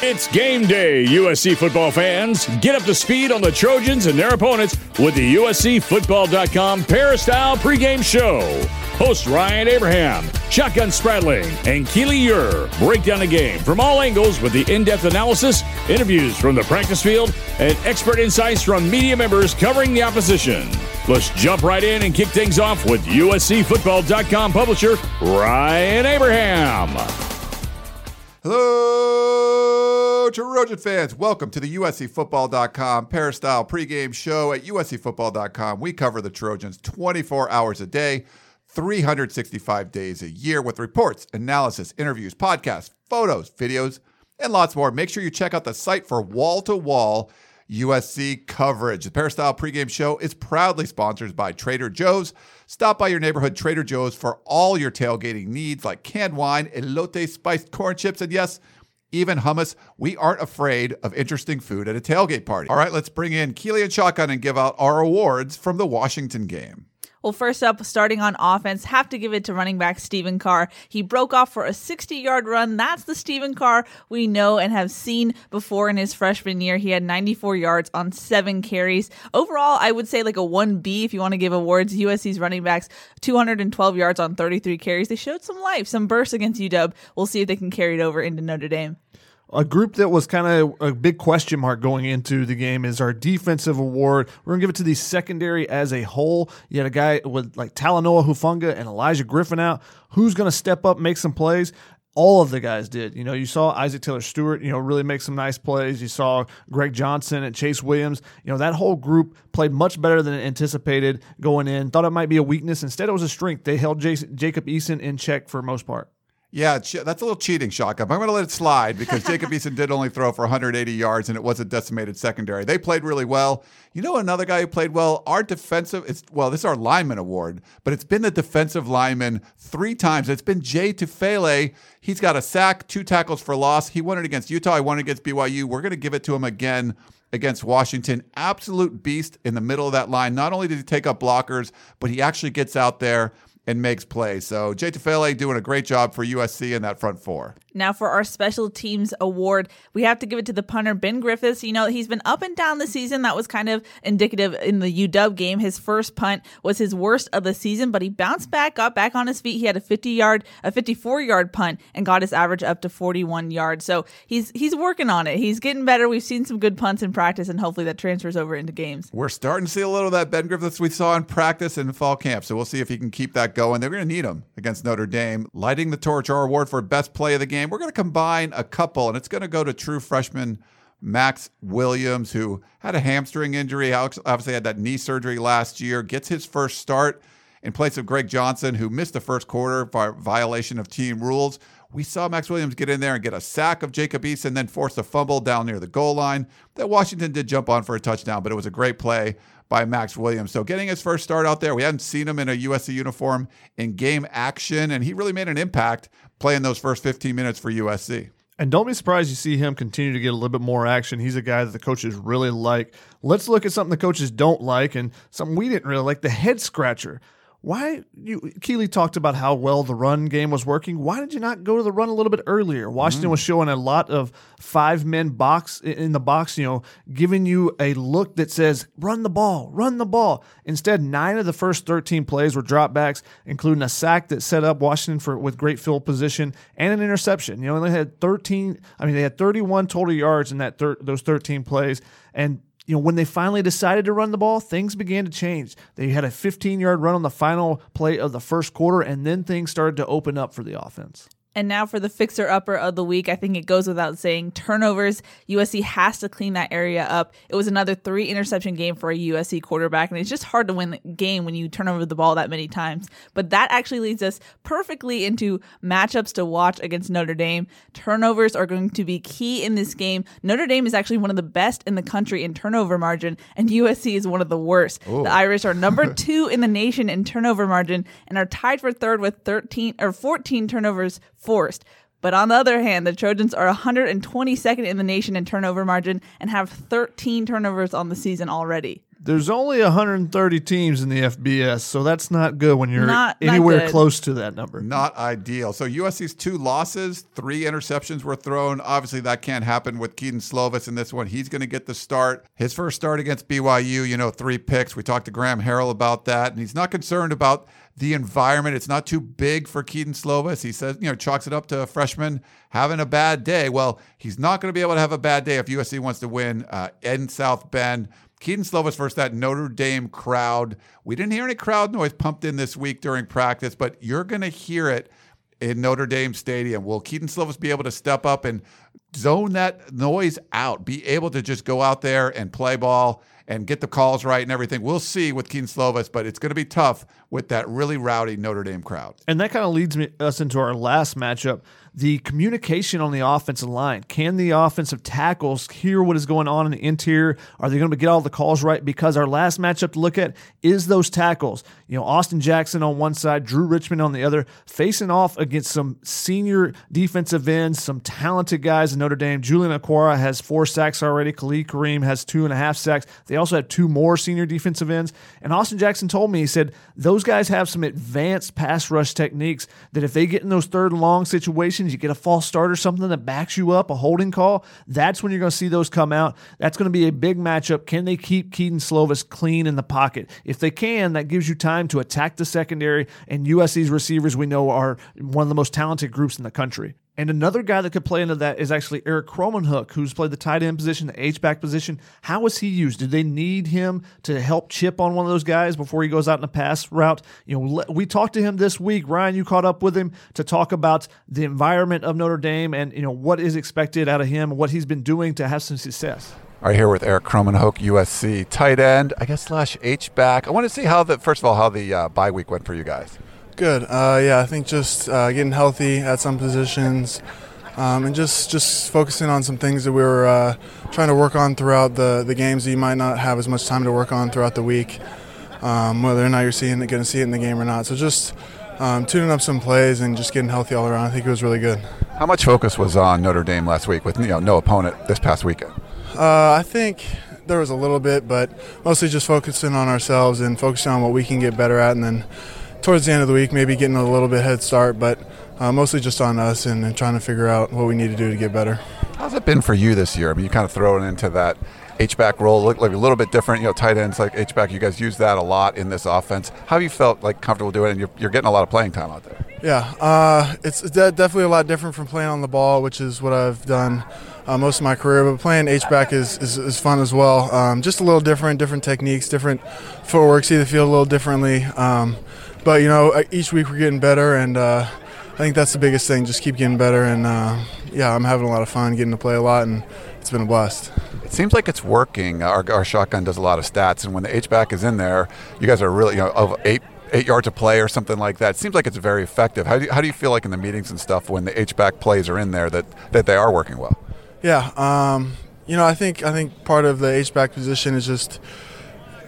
It's game day, USC football fans. Get up to speed on the Trojans and their opponents with the USCFootball.com Peristyle pregame show. Host Ryan Abraham, Shotgun Spratling, and Keely Eure break down the game from all angles with the in depth analysis, interviews from the practice field, and expert insights from media members covering the opposition. Let's jump right in and kick things off with USCFootball.com publisher Ryan Abraham. Hello, Trojan fans. Welcome to the USCFootball.com Peristyle pregame show at USCFootball.com. We cover the Trojans 24 hours a day, 365 days a year with reports, analysis, interviews, podcasts, photos, videos, and lots more. Make sure you check out the site for wall to wall USC coverage. The Peristyle pregame show is proudly sponsored by Trader Joe's. Stop by your neighborhood Trader Joe's for all your tailgating needs like canned wine, elote spiced corn chips, and yes, even hummus. We aren't afraid of interesting food at a tailgate party. All right, let's bring in Keely and Shotgun and give out our awards from the Washington game. Well, first up, starting on offense, have to give it to running back Stephen Carr. He broke off for a 60 yard run. That's the Stephen Carr we know and have seen before in his freshman year. He had 94 yards on seven carries. Overall, I would say like a 1B if you want to give awards. USC's running backs, 212 yards on 33 carries. They showed some life, some bursts against UW. We'll see if they can carry it over into Notre Dame a group that was kind of a big question mark going into the game is our defensive award. We're gonna give it to the secondary as a whole. You had a guy with like Talanoa Hufanga and Olaijah Griffin out. Who's gonna step up, make some plays? all of the guys did. You know, you saw Isaac Taylor Stewart, you know, really make some nice plays. You saw Greg Johnson and Chase Williams. You know, that whole group played much better than anticipated going in. Thought it might be a weakness. Instead, it was a strength. They held Jason, Jacob Eason in check for most part. Yeah, that's a little cheating, Shotgun. I'm going to let it slide because Jacob Eason did only throw for 180 yards and it was a decimated secondary. They played really well. You know, another guy who played well, our defensive, it's well, this is our lineman award, but it's been the defensive lineman three times. It's been Jay Tufele. He's got a sack, two tackles for loss. He won it against Utah. He won it against BYU. We're going to give it to him again against Washington. Absolute beast in the middle of that line. Not only did he take up blockers, but he actually gets out there and makes plays. So Jay Tufele doing a great job for USC in that front four. Now, for our special teams award, we have to give it to the punter, Ben Griffiths. You know, he's been up and down the season. That was kind of indicative in the UW game. His first punt was his worst of the season, but he bounced back, got back on his feet. He had a 50 yard, a 54 yard punt and got his average up to 41 yards. So he's he's working on it. He's getting better. We've seen some good punts in practice, and hopefully that transfers over into games. We're starting to see a little of that Ben Griffiths we saw in practice and fall camp. So we'll see if he can keep that going. They're going to need him against Notre Dame. Lighting the torch, our award for best play of the game. We're going to combine a couple, and it's going to go to true freshman Max Williams, who had a hamstring injury, obviously had that knee surgery last year, gets his first start in place of Greg Johnson, who missed the first quarter by violation of team rules. We saw Max Williams get in there and get a sack of Jacob Eason, then force a fumble down near the goal line that Washington did jump on for a touchdown, but it was a great play by Max Williams. So getting his first start out there, we hadn't seen him in a USC uniform in game action, and he really made an impact playing those first 15 minutes for USC. And don't be surprised you see him continue to get a little bit more action. He's a guy that the coaches really like. Let's look at something the coaches don't like and something we didn't really like the head scratcher why you Keely talked about how well the run game was working. Why did you not go to the run a little bit earlier? Washington mm. was showing a lot of five men box in the box, you know, giving you a look that says run the ball, run the ball. Instead, nine of the first 13 plays were dropbacks, including a sack that set up Washington for with great field position and an interception. You know, they had 13, I mean they had 31 total yards in that thir- those 13 plays and you know, when they finally decided to run the ball, things began to change. They had a 15 yard run on the final play of the first quarter, and then things started to open up for the offense. And now for the fixer upper of the week, I think it goes without saying turnovers. USC has to clean that area up. It was another three interception game for a USC quarterback, and it's just hard to win the game when you turn over the ball that many times. But that actually leads us perfectly into matchups to watch against Notre Dame. Turnovers are going to be key in this game. Notre Dame is actually one of the best in the country in turnover margin, and USC is one of the worst. Ooh. The Irish are number two in the nation in turnover margin and are tied for third with 13 or 14 turnovers forced. But on the other hand, the Trojans are 122nd in the nation in turnover margin and have 13 turnovers on the season already. There's only 130 teams in the FBS, so that's not good when you're not, anywhere not close to that number. Not ideal. So USC's two losses, three interceptions were thrown. Obviously, that can't happen with Kedon Slovis in this one. He's going to get the start. His first start against BYU, you know, three picks. We talked to Graham Harrell about that, and he's not concerned about the environment. It's not too big for Kedon Slovis. He says, you know, chalks it up to a freshman having a bad day. Well, he's not going to be able to have a bad day if USC wants to win uh, in South Bend. Kedon Slovis versus that Notre Dame crowd. We didn't hear any crowd noise pumped in this week during practice, but you're going to hear it in Notre Dame Stadium. Will Kedon Slovis be able to step up and zone that noise out, be able to just go out there and play ball and get the calls right and everything. We'll see with Kedon Slovis, but it's going to be tough with that really rowdy Notre Dame crowd. And that kind of leads me, us into our last matchup the communication on the offensive line. Can the offensive tackles hear what is going on in the interior? Are they going to get all the calls right? Because our last matchup to look at is those tackles. You know, Austin Jackson on one side, Drew Richmond on the other, facing off against some senior defensive ends, some talented guys in Notre Dame. Julian Okwara has four sacks already. Khalid Kareem has two and a half sacks. They also have two more senior defensive ends. And Austin Jackson told me, he said, those guys have some advanced pass rush techniques that if they get in those third and long situations, you get a false start or something that backs you up, a holding call, that's when you're going to see those come out. That's going to be a big matchup. Can they keep Kedon Slovis clean in the pocket? If they can, that gives you time to attack the secondary. And USC's receivers, we know, are one of the most talented groups in the country. And another guy that could play into that is actually Erik Krommenhoek, who's played the tight end position, the H back position. How is he used? Do they need him to help chip on one of those guys before he goes out in a pass route? You know, we talked to him this week. Ryan, you caught up with him to talk about the environment of Notre Dame and you know what is expected out of him, what he's been doing to have some success. All right, here with Erik Krommenhoek, USC tight end, I guess slash H back. I want to see how the first of all how the uh, bye week went for you guys. Good. Uh, yeah, I think just uh, getting healthy at some positions, um, and just just focusing on some things that we were uh, trying to work on throughout the the games that you might not have as much time to work on throughout the week, um, whether or not you're seeing going to see it in the game or not. So just um, tuning up some plays and just getting healthy all around. I think it was really good. How much focus was on Notre Dame last week with you know no opponent this past weekend? Uh, I think there was a little bit, but mostly just focusing on ourselves and focusing on what we can get better at, and then towards the end of the week, maybe getting a little bit head start, but uh, mostly just on us and, and, trying to figure out what we need to do to get better. How's it been for you this year? I mean, you kind of throw it into that H-back role, look like a little bit different. You know, tight ends like H-back, you guys use that a lot in this offense. How have you felt like comfortable doing it? And you're, you're getting a lot of playing time out there. Yeah, uh, it's definitely a lot different from playing on the ball, which is what I've done uh, most of my career. But playing H-back is, is, is fun as well. Um, just a little different, different techniques, different footwork, see the field a little differently. Um, but you know, uh, each week we're getting better, and uh, I think that's the biggest thing. Just keep getting better, and uh, yeah, I'm having a lot of fun getting to play a lot, and it's been a blast. It seems like it's working. Our, our shotgun does a lot of stats, and when the H back is in there, you guys are really you know of eight eight yards of play or something like that. It seems like it's very effective. How do you, how do you feel like in the meetings and stuff when the H back plays are in there that that they are working well? Yeah, um, you know, I think I think part of the H back position is just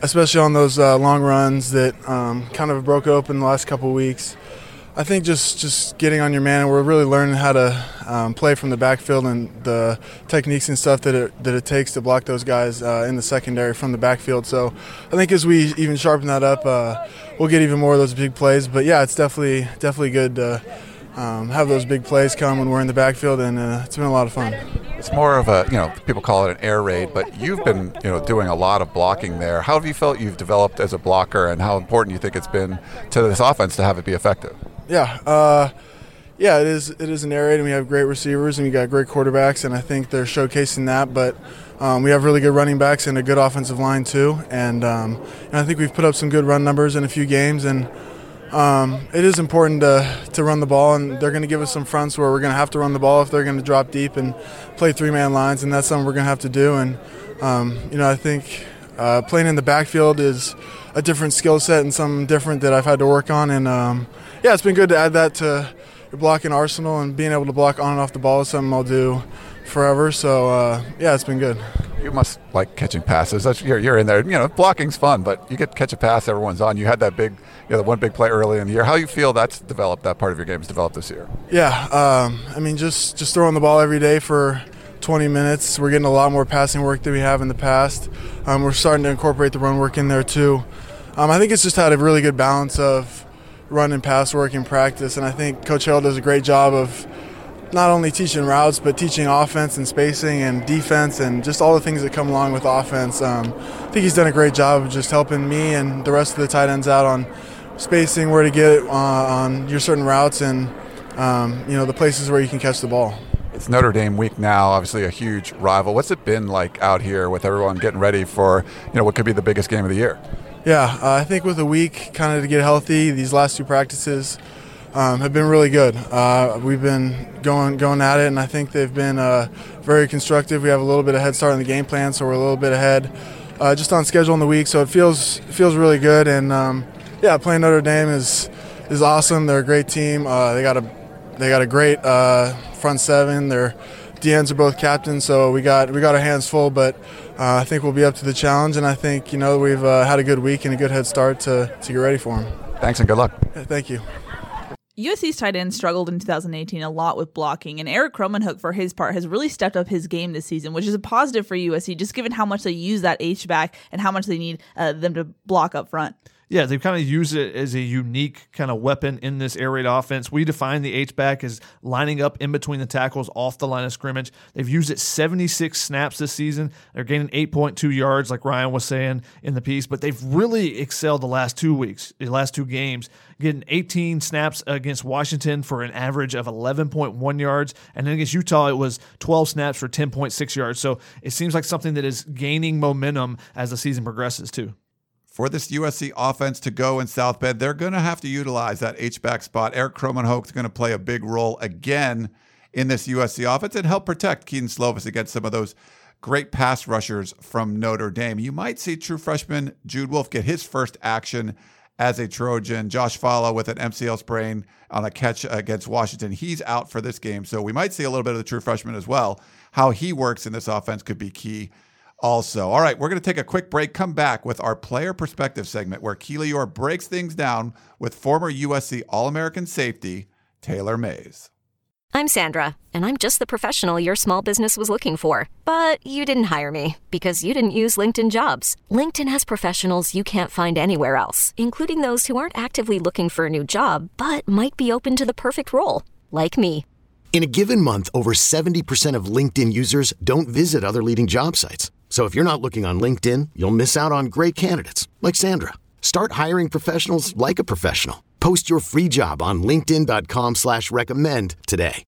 especially on those uh, long runs that um, kind of broke open the last couple weeks. I think just, just getting on your man, and we're really learning how to um, play from the backfield and the techniques and stuff that it, that it takes to block those guys uh, in the secondary from the backfield. So I think as we even sharpen that up, uh, we'll get even more of those big plays. But yeah, it's definitely definitely good to um, have those big plays come when we're in the backfield, and uh, it's been a lot of fun. It's more of a, you know, people call it an air raid, but you've been, you know, doing a lot of blocking there. How have you felt you've developed as a blocker, and how important you think it's been to this offense to have it be effective? Yeah, uh, yeah, it is. It is an air raid, and we have great receivers, and we got great quarterbacks, and I think they're showcasing that. But um, we have really good running backs and a good offensive line too, and, um, and I think we've put up some good run numbers in a few games, and um, it is important to, to run the ball, and they're going to give us some fronts where we're going to have to run the ball if they're going to drop deep and play three man lines, and that's something we're going to have to do. And, um, you know, I think uh, playing in the backfield is a different skill set and something different that I've had to work on. And, um, yeah, it's been good to add that to your blocking arsenal, and being able to block on and off the ball is something I'll do forever. So, uh, yeah, it's been good. You must like catching passes. That's, you're, you're in there. You know, blocking's fun, but you get to catch a pass, everyone's on. You had that big, you know, the one big play early in the year. How you feel that's developed? That part of your game has developed this year. Yeah, um, I mean, just just throwing the ball every day for 20 minutes. We're getting a lot more passing work than we have in the past. Um, we're starting to incorporate the run work in there too. Um, I think it's just had a really good balance of run and pass work in practice, and I think Coach Harrell does a great job of not only teaching routes but teaching offense and spacing and defense and just all the things that come along with offense. Um, I think he's done a great job of just helping me and the rest of the tight ends out on spacing, where to get it uh, on your certain routes, and um, you know the places where you can catch the ball. It's Notre Dame week now, obviously a huge rival. What's it been like out here with everyone getting ready for you know what could be the biggest game of the year? Yeah, uh, I think with a week kind of to get healthy, these last two practices um, have been really good. Uh, we've been going going at it, and I think they've been uh, very constructive. We have a little bit of head start in the game plan, so we're a little bit ahead uh, just on schedule in the week. So it feels it feels really good, and um, yeah, playing Notre Dame is is awesome. They're a great team. Uh, they got a they got a great uh, front seven. Their DNs are both captains, so we got we got our hands full, but. Uh, I think we'll be up to the challenge, and I think you know we've had a good week and a good head start to, to get ready for them. Thanks and good luck. Yeah, thank you. USC's tight end struggled in 2018 a lot with blocking, and Erik Krommenhoek, for his part, has really stepped up his game this season, which is a positive for USC, just given how much they use that H back and how much they need uh, them to block up front yeah, they've kind of used it as a unique kind of weapon in this air raid offense. We define the H back as lining up in between the tackles off the line of scrimmage. They've used it 76 snaps this season. They're gaining 8.2 yards, like Ryan was saying in the piece, but they've really excelled the last two weeks, the last two games, getting 18 snaps against Washington for an average of 11.1 yards. And then against Utah, it was 12 snaps for 10.6 yards. So it seems like something that is gaining momentum as the season progresses, too for this USC offense to go in South Bend, they're going to have to utilize that H-back spot. Erik Krommenhoek is going to play a big role again in this USC offense and help protect Kedon Slovis against some of those great pass rushers from Notre Dame. You might see true freshman Jude Wolfe get his first action as a Trojan. Josh Falo with an MCL sprain on a catch against Washington. He's out for this game. So we might see a little bit of the true freshman as well. How he works in this offense could be key also. All right, we're going to take a quick break, come back with our player perspective segment where Keely Eure breaks things down with former USC All American safety Taylor Mays. I'm Sandra, and I'm just the professional your small business was looking for. But you didn't hire me because you didn't use LinkedIn jobs. LinkedIn has professionals you can't find anywhere else, including those who aren't actively looking for a new job but might be open to the perfect role, like me. In a given month, over 70% of LinkedIn users don't visit other leading job sites. So if you're not looking on LinkedIn, you'll miss out on great candidates like Sandra. Start hiring professionals like a professional. Post your free job on LinkedIn.com slash recommend today.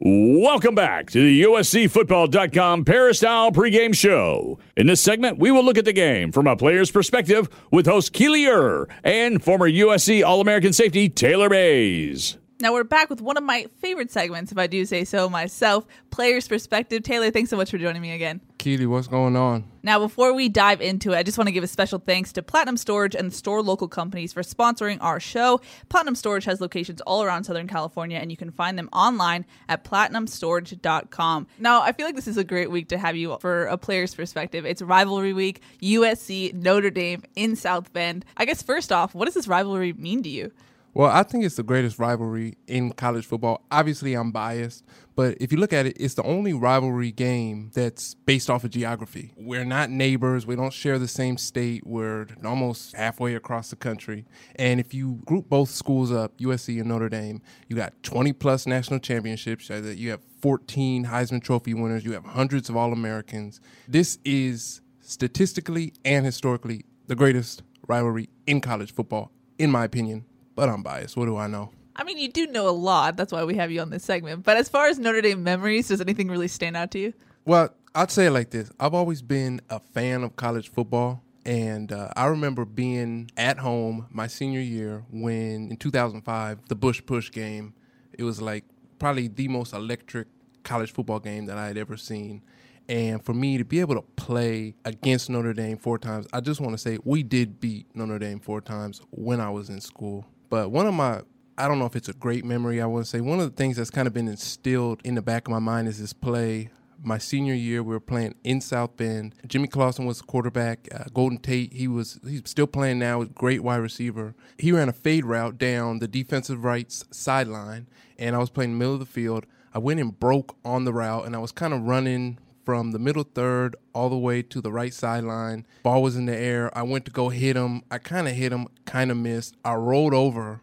Welcome back to the USCFootball.com Peristyle pregame show. In this segment, we will look at the game from a player's perspective with host Keely Eure and former USC All American safety Taylor Mays. Now we're back with one of my favorite segments, if I do say so myself, Player's Perspective. Taylor, thanks so much for joining me again. Keely, what's going on? Now, before we dive into it, I just want to give a special thanks to Platinum Storage and the store local companies for sponsoring our show. Platinum Storage has locations all around Southern California, and you can find them online at platinumstorage.com. Now, I feel like this is a great week to have you for a player's perspective. It's rivalry week, USC, Notre Dame in South Bend. I guess, first off, what does this rivalry mean to you? Well, I think it's the greatest rivalry in college football. Obviously, I'm biased, but if you look at it, it's the only rivalry game that's based off of geography. We're not neighbors, we don't share the same state, we're almost halfway across the country. And if you group both schools up, USC and Notre Dame, you got 20 plus national championships, you have 14 Heisman Trophy winners, you have hundreds of All Americans. This is statistically and historically the greatest rivalry in college football, in my opinion but I'm biased. What do I know? I mean, you do know a lot. That's why we have you on this segment. But as far as Notre Dame memories, does anything really stand out to you? Well, I'd say it like this I've always been a fan of college football. And uh, I remember being at home my senior year when in 2005, the Bush Push game, it was like probably the most electric college football game that I had ever seen. And for me to be able to play against Notre Dame four times, I just want to say we did beat Notre Dame four times when I was in school. But one of my I don't know if it's a great memory. I want to say one of the things that's kind of been instilled in the back of my mind is this play. My senior year, we were playing in South Bend. Jimmy Clausen was the quarterback. Uh, Golden Tate, he was he's still playing now. Great wide receiver. He ran a fade route down the defensive rights sideline, and I was playing middle of the field. I went and broke on the route, and I was kind of running from the middle third all the way to the right sideline. Ball was in the air. I went to go hit him. I kind of hit him, kind of missed. I rolled over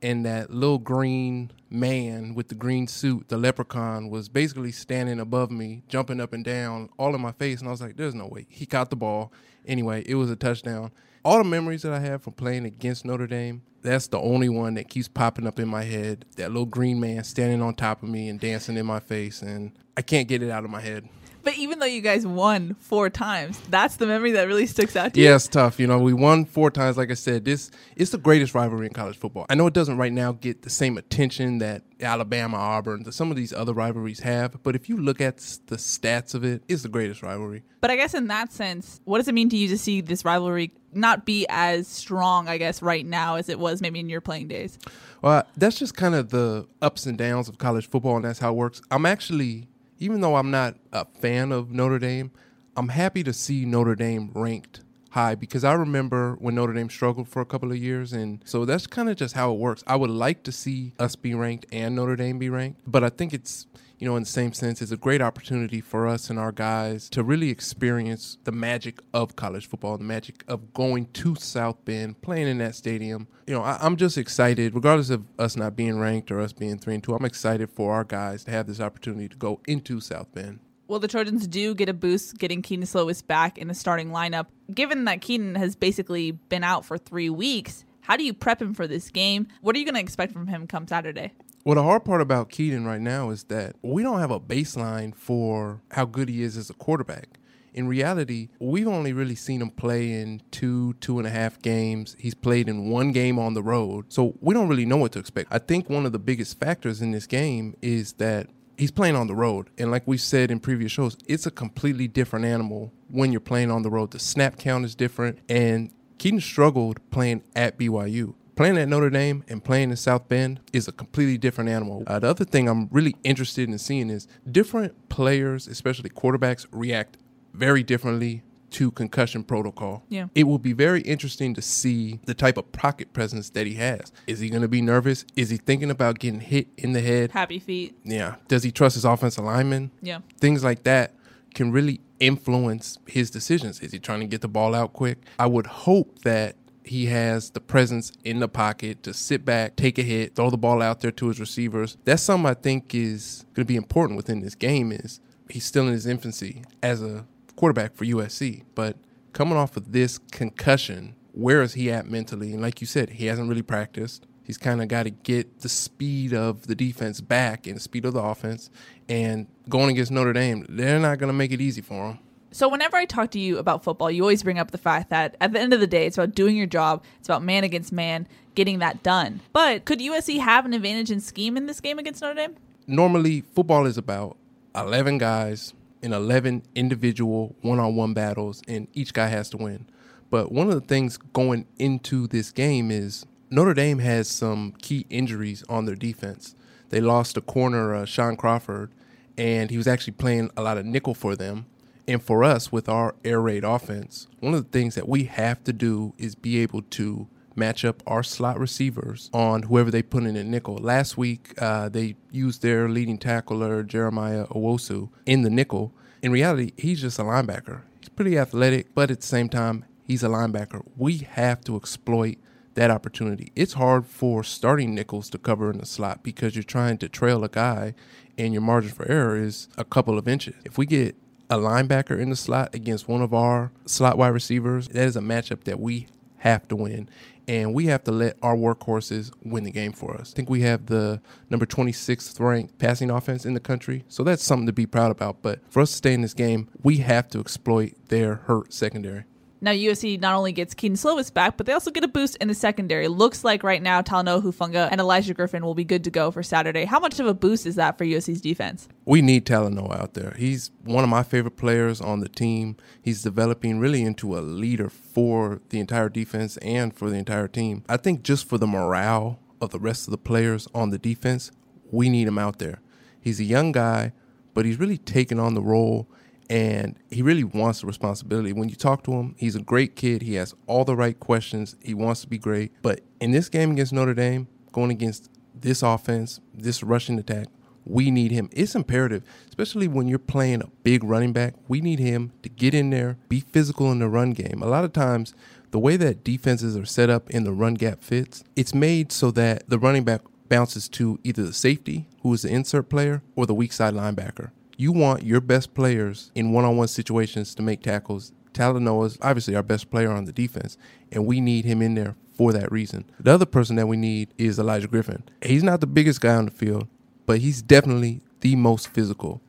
and that little green man with the green suit, the leprechaun, was basically standing above me, jumping up and down, all in my face. And I was like, there's no way. He caught the ball. Anyway, it was a touchdown. All the memories that I have from playing against Notre Dame, that's the only one that keeps popping up in my head. That little green man standing on top of me and dancing in my face. And I can't get it out of my head. But even though you guys won four times, that's the memory that really sticks out to you. Yeah, it's tough. You know, we won four times. Like I said, this it's the greatest rivalry in college football. I know it doesn't right now get the same attention that Alabama, Auburn, some of these other rivalries have. But if you look at the stats of it, it's the greatest rivalry. But I guess in that sense, what does it mean to you to see this rivalry not be as strong, I guess, right now as it was maybe in your playing days? Well, that's just kind of the ups and downs of college football, and that's how it works. I'm actually even though I'm not a fan of Notre Dame, I'm happy to see Notre Dame ranked high because I remember when Notre Dame struggled for a couple of years. And so that's kind of just how it works. I would like to see us be ranked and Notre Dame be ranked, but I think it's you know, in the same sense, it's a great opportunity for us and our guys to really experience the magic of college football, the magic of going to South Bend, playing in that stadium. You know, I, am just excited, regardless of us not being ranked or us being three and two. I'm excited for our guys to have this opportunity to go into South Bend. Well, the Trojans do get a boost getting Keenan Slovis back in the starting lineup. Given that Keenan has basically been out for three weeks, how do you prep him for this game? What are you going to expect from him come Saturday? Well, the hard part about Kedon right now is that we don't have a baseline for how good he is as a quarterback. In reality, we've only really seen him play in two, two and a half games. He's played in one game on the road. So we don't really know what to expect. I think one of the biggest factors in this game is that he's playing on the road. And like we've said in previous shows, it's a completely different animal when you're playing on the road. The snap count is different. And Kedon struggled playing at BYU playing at Notre Dame and playing in South Bend is a completely different animal. Uh, the other thing I'm really interested in seeing is different players, especially quarterbacks, react very differently to concussion protocol. Yeah. It will be very interesting to see the type of pocket presence that he has. Is he going to be nervous? Is he thinking about getting hit in the head? Happy feet. Yeah. Does he trust his offensive lineman? Yeah. Things like that can really influence his decisions. Is he trying to get the ball out quick? I would hope that he has the presence in the pocket to sit back, take a hit, throw the ball out there to his receivers. That's something I think is going to be important within this game. Is he's still in his infancy as a quarterback for USC, but coming off of this concussion, where is he at mentally? And like you said, he hasn't really practiced. He's kind of got to get the speed of the defense back and the speed of the offense. And going against Notre Dame, they're not going to make it easy for him. So whenever I talk to you about football, you always bring up the fact that at the end of the day, it's about doing your job. It's about man against man, getting that done. But could USC have an advantage in scheme in this game against Notre Dame? Normally, football is about 11 guys in 11 individual one-on-one battles, and each guy has to win. But one of the things going into this game is Notre Dame has some key injuries on their defense. They lost a corner, uh, Shaun Crawford, and he was actually playing a lot of nickel for them and for us, with our air raid offense, one of the things that we have to do is be able to match up our slot receivers on whoever they put in a nickel. Last week, uh, they used their leading tackler, Jeremiah Owusu, in the nickel. In reality, he's just a linebacker. He's pretty athletic, but at the same time, he's a linebacker. We have to exploit that opportunity. It's hard for starting nickels to cover in the slot because you're trying to trail a guy and your margin for error is a couple of inches. If we get a linebacker in the slot against one of our slot wide receivers, that is a matchup that we have to win. And we have to let our workhorses win the game for us. I think we have the number 26th ranked passing offense in the country. So that's something to be proud about. But for us to stay in this game, we have to exploit their hurt secondary. Now USC not only gets Kedon Slovis back, but they also get a boost in the secondary. Looks like right now Talanoa Hufanga and Olaijah Griffin will be good to go for Saturday. How much of a boost is that for USC's defense? We need Talanoa out there. He's one of my favorite players on the team. He's developing really into a leader for the entire defense and for the entire team. I think just for the morale of the rest of the players on the defense, we need him out there. He's a young guy, but he's really taken on the role and he really wants the responsibility. When you talk to him, he's a great kid. He has all the right questions. He wants to be great. But in this game against Notre Dame, going against this offense, this rushing attack, we need him. It's imperative, especially when you're playing a big running back. We need him to get in there, be physical in the run game. A lot of times, the way that defenses are set up in the run gap fits, it's made so that the running back bounces to either the safety, who is the insert player, or the weak side linebacker. You want your best players in one on one situations to make tackles. Talanoa is obviously our best player on the defense, and we need him in there for that reason. The other person that we need is Olaijah Griffin. He's not the biggest guy on the field, but he's definitely the most physical.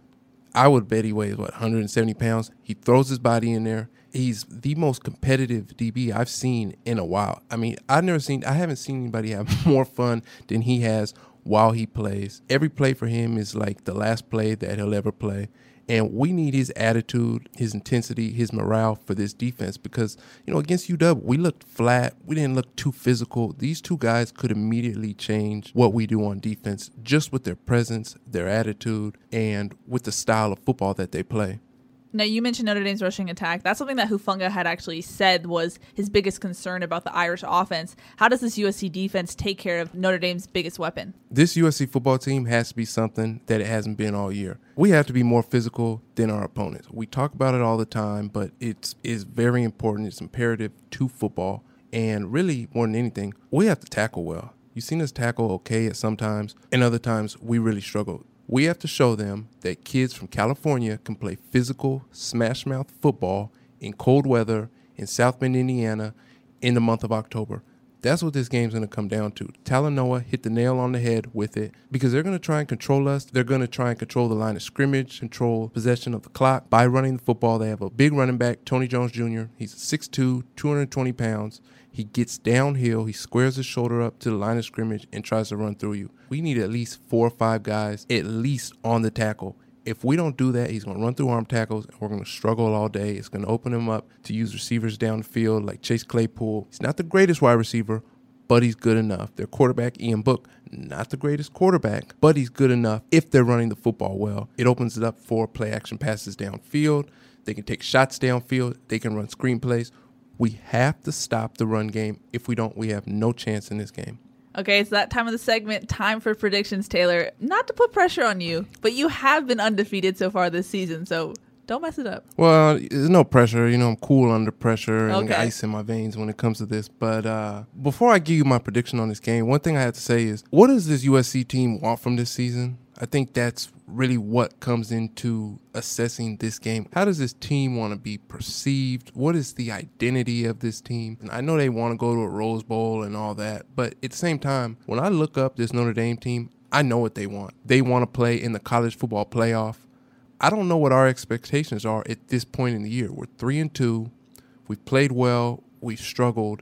I would bet he weighs, what, 170 pounds? He throws his body in there. He's the most competitive DB I've seen in a while. I mean, I've never seen, I haven't seen anybody have more fun than he has while he plays. Every play for him is like the last play that he'll ever play. And we need his attitude, his intensity, his morale for this defense because, you know, against UW, we looked flat. We didn't look too physical. These two guys could immediately change what we do on defense just with their presence, their attitude, and with the style of football that they play. Now, you mentioned Notre Dame's rushing attack. That's something that Hufanga had actually said was his biggest concern about the Irish offense. How does this USC defense take care of Notre Dame's biggest weapon? This USC football team has to be something that it hasn't been all year. We have to be more physical than our opponents. We talk about it all the time, but it's is very important. It's imperative to football, and really more than anything, we have to tackle well. You've seen us tackle okay at sometimes, and other times we really struggle. We have to show them that kids from California can play physical, smash mouth football in cold weather in South Bend, Indiana in the month of October. That's what this game's going to come down to. Talanoa hit the nail on the head with it because they're going to try and control us. They're going to try and control the line of scrimmage, control possession of the clock by running the football. They have a big running back, Tony Jones Jr. He's 6'2, 220 pounds. He gets downhill, he squares his shoulder up to the line of scrimmage and tries to run through you. We need at least four or five guys at least on the tackle. If we don't do that, he's going to run through arm tackles and we're going to struggle all day. It's going to open him up to use receivers down the field like Chase Claypool. He's not the greatest wide receiver, but he's good enough. Their quarterback, Ian Book, not the greatest quarterback, but he's good enough if they're running the football well. It opens it up for play action passes downfield. They can take shots downfield. They can run screenplays. We have to stop the run game. If we don't, we have no chance in this game. Okay, it's that time of the segment. Time for predictions, Taylor. Not to put pressure on you, but you have been undefeated so far this season, so don't mess it up. Well, there's no pressure. You know, I'm cool under pressure and Okay. ice in my veins when it comes to this. But uh, before I give you my prediction on this game, one thing I have to say is what does this USC team want from this season? I think that's really what comes into assessing this game. How does this team want to be perceived? What is the identity of this team? And I know they want to go to a Rose Bowl and all that, but at the same time, when I look up this Notre Dame team, I know what they want. They want to play in the college football playoff. I don't know what our expectations are at this point in the year. We're three and two. We've played well. We've struggled.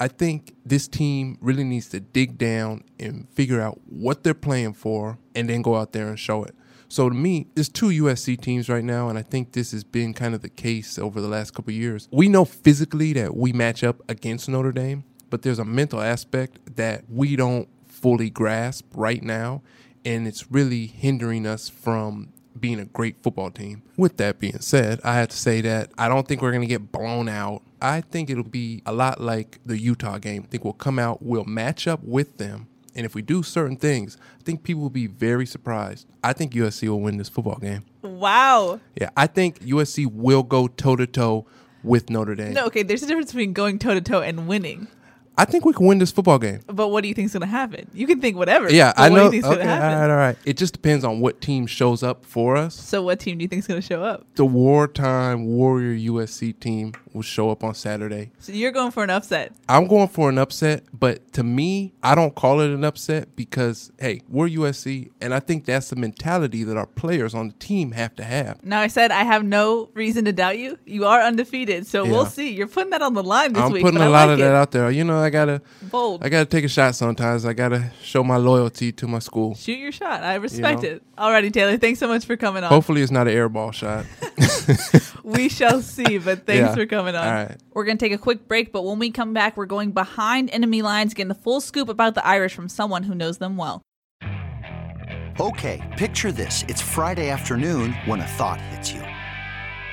I think this team really needs to dig down and figure out what they're playing for and then go out there and show it. So to me, there's two USC teams right now, and I think this has been kind of the case over the last couple years. We know physically that we match up against Notre Dame, but there's a mental aspect that we don't fully grasp right now, and it's really hindering us from being a great football team. With that being said, I have to say that I don't think we're going to get blown out. I think it'll be a lot like the Utah game. I think we'll come out, we'll match up with them. And if we do certain things, I think people will be very surprised. I think USC will win this football game. Wow. Yeah, I think USC will go toe to toe with Notre Dame. No, okay, there's a difference between going toe to toe and winning. I think we can win this football game. But what do you think is going to happen? You can think whatever. Yeah, I what know. Do you think's okay, all right, all right. It just depends on what team shows up for us. So what team do you think is going to show up? The wartime warrior USC team will show up on Saturday. So you're going for an upset. I'm going for an upset, but to me, I don't call it an upset because hey, we're USC, and I think that's the mentality that our players on the team have to have. Now I said I have no reason to doubt you. You are undefeated, so Yeah. we'll see. You're putting that on the line this I'm week. putting but a I lot like of that out there. You know, I gotta, Bold. I gotta take a shot sometimes. I gotta show my loyalty to my school. Shoot your shot. I respect know. it. Alrighty, Taylor. Thanks so much for coming on. Hopefully, it's not an airball shot. we shall see, but thanks Yeah. for coming on. All right. We're going to take a quick break, but when we come back, we're going behind enemy lines, getting the full scoop about the Irish from someone who knows them well. Okay, picture this. It's Friday afternoon when a thought hits you.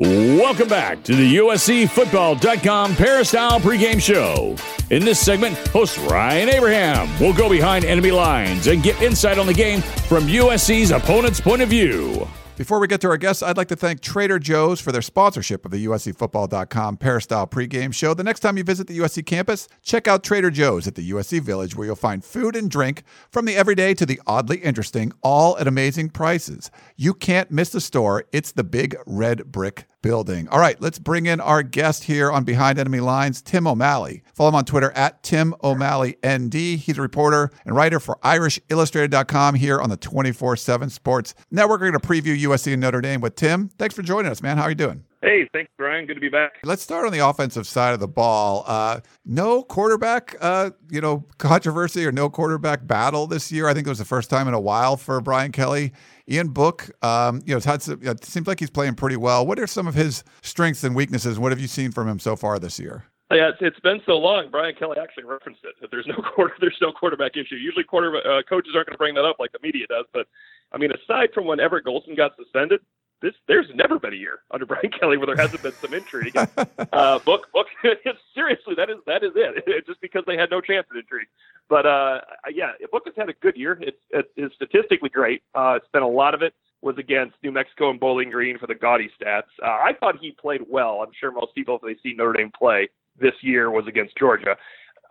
Welcome back to the USCFootball.com Peristyle pregame show. In this segment, host Ryan Abraham will go behind enemy lines and get insight on the game from USC's opponent's point of view. Before we get to our guests, I'd like to thank Trader Joe's for their sponsorship of the USCFootball.com Peristyle pregame show. The next time you visit the USC campus, check out Trader Joe's at the USC Village, where you'll find food and drink from the everyday to the oddly interesting, all at amazing prices. You can't miss the store. It's the big red brick building. All right, let's bring in our guest here on Behind Enemy Lines, Tim O'Malley. Follow him on Twitter at Tim O'Malley ND. He's a reporter and writer for IrishIllustrated.com here on the 24 7 Sports Network. We're going to preview USC and Notre Dame with Tim. Thanks for joining us, man. How are you doing? Hey, thanks, Brian. Good to be back. Let's start on the offensive side of the ball. Uh, no quarterback, uh, you know, controversy or no quarterback battle this year. I think it was the first time in a while for Brian Kelly. Ian Book, um, you know, had it seems like he's playing pretty well. What are some of his strengths and weaknesses? What have you seen from him so far this year? Yeah, it's, been so long. Brian Kelly actually referenced it. That there's no quarter, there's no quarterback issue. Usually, quarterback uh, coaches aren't going to bring that up like the media does. But I mean, aside from when Everett Golson got suspended, this there's never been a year under Brian Kelly where there hasn't been some intrigue. uh, book, book. seriously, that is that is it. Just because they had no chance at intrigue. But uh, yeah, Book has had a good year. It's it, it's statistically great. Uh, spent a lot of it was against New Mexico and Bowling Green for the gaudy stats. Uh, I thought he played well. I'm sure most people, if they see Notre Dame play this year, was against Georgia.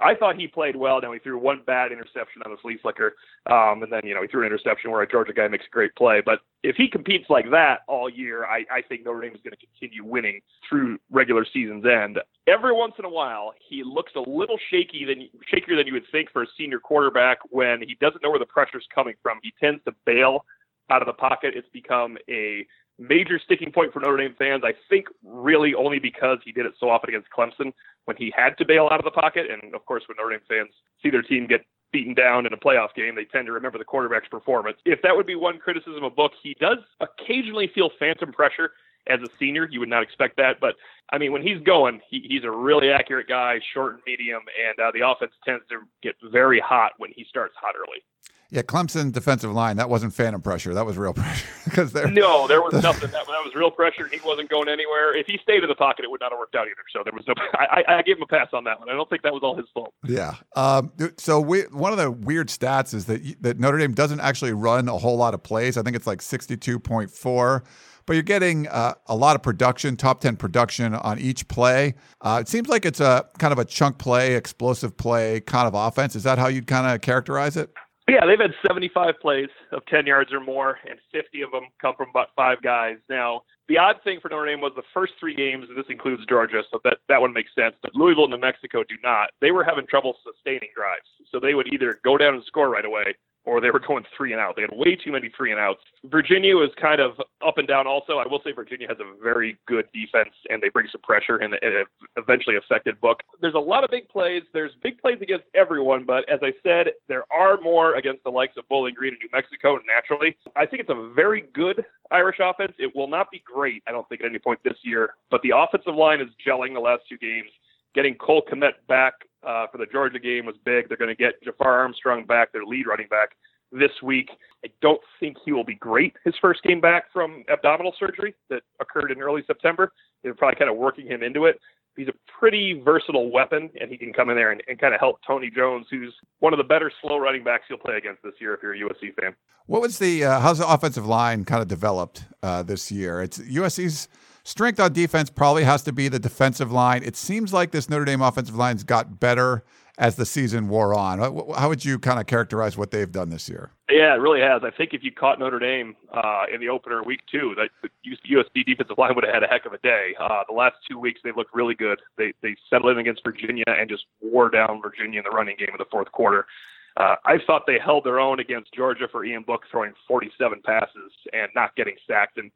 I thought he played well. Now he threw one bad interception on the flea flicker, um, and then you know he threw an interception where a Georgia guy makes a great play. But if he competes like that all year, I, I think Notre Dame is going to continue winning through regular season's end. Every once in a while, he looks a little shaky than shakier than you would think for a senior quarterback when he doesn't know where the pressure's coming from. He tends to bail out of the pocket. It's become a major sticking point for Notre Dame fans. I think really only because he did it so often against Clemson when he had to bail out of the pocket. And of course, when Notre Dame fans see their team get beaten down in a playoff game, they tend to remember the quarterback's performance. If that would be one criticism of Book, he does occasionally feel phantom pressure as a senior. You would not expect that, but I mean, when he's going, he, he's a really accurate guy, short and medium, and uh, the offense tends to get very hot when he starts hot early. Yeah, Clemson defensive line, that wasn't phantom pressure. That was real pressure. because they're No, there was nothing. That, that was real pressure. He wasn't going anywhere. If he stayed in the pocket, it would not have worked out either. So there was no. I, I, I gave him a pass on that one. I don't think that was all his fault. Yeah. Um, so we, one of the weird stats is that that Notre Dame doesn't actually run a whole lot of plays. I think it's like sixty-two point four. But you're getting uh, a lot of production, top 10 production on each play. Uh, it seems like it's a kind of a chunk play, explosive play kind of offense. Is that how you'd kind of characterize it? Yeah, they've had 75 plays of 10 yards or more, and 50 of them come from about five guys. Now, the odd thing for Notre Dame was the first three games, and this includes Georgia, so that, that one makes sense, but Louisville and New Mexico do not. They were having trouble sustaining drives. So they would either go down and score right away, or they were going three and out. They had way too many three and outs. Virginia was kind of up and down also. I will say Virginia has a very good defense, and they bring some pressure, and it eventually affected Book. There's a lot of big plays. There's big plays against everyone, but as I said, there are more against the likes of Bowling Green and New Mexico naturally. I think it's a very good Irish offense. It will not be great, I don't think, at any point this year, but the offensive line is gelling the last two games. Getting Cole Komet back uh, for the Georgia game was big. They're going to get Jafar Armstrong back, their lead running back, this week. I don't think he will be great his first game back from abdominal surgery that occurred in early September. They're probably kind of working him into it. He's a pretty versatile weapon, and he can come in there and, and kind of help Tony Jones, who's one of the better slow running backs you'll play against this year if you're a USC fan. What was the uh, how's the offensive line kind of developed uh, this year? It's USC's strength on defense probably has to be the defensive line. It seems like this Notre Dame offensive line's got better as the season wore on. How would you kind of characterize what they've done this year? Yeah, it really has. I think if you caught Notre Dame uh, in the opener week two, that the USC defensive line would have had a heck of a day. Uh, the last two weeks they've looked really good. They they settled in against Virginia and just wore down Virginia in the running game in the fourth quarter. Uh, I thought they held their own against Georgia for Ian Book throwing 47 passes and not getting sacked and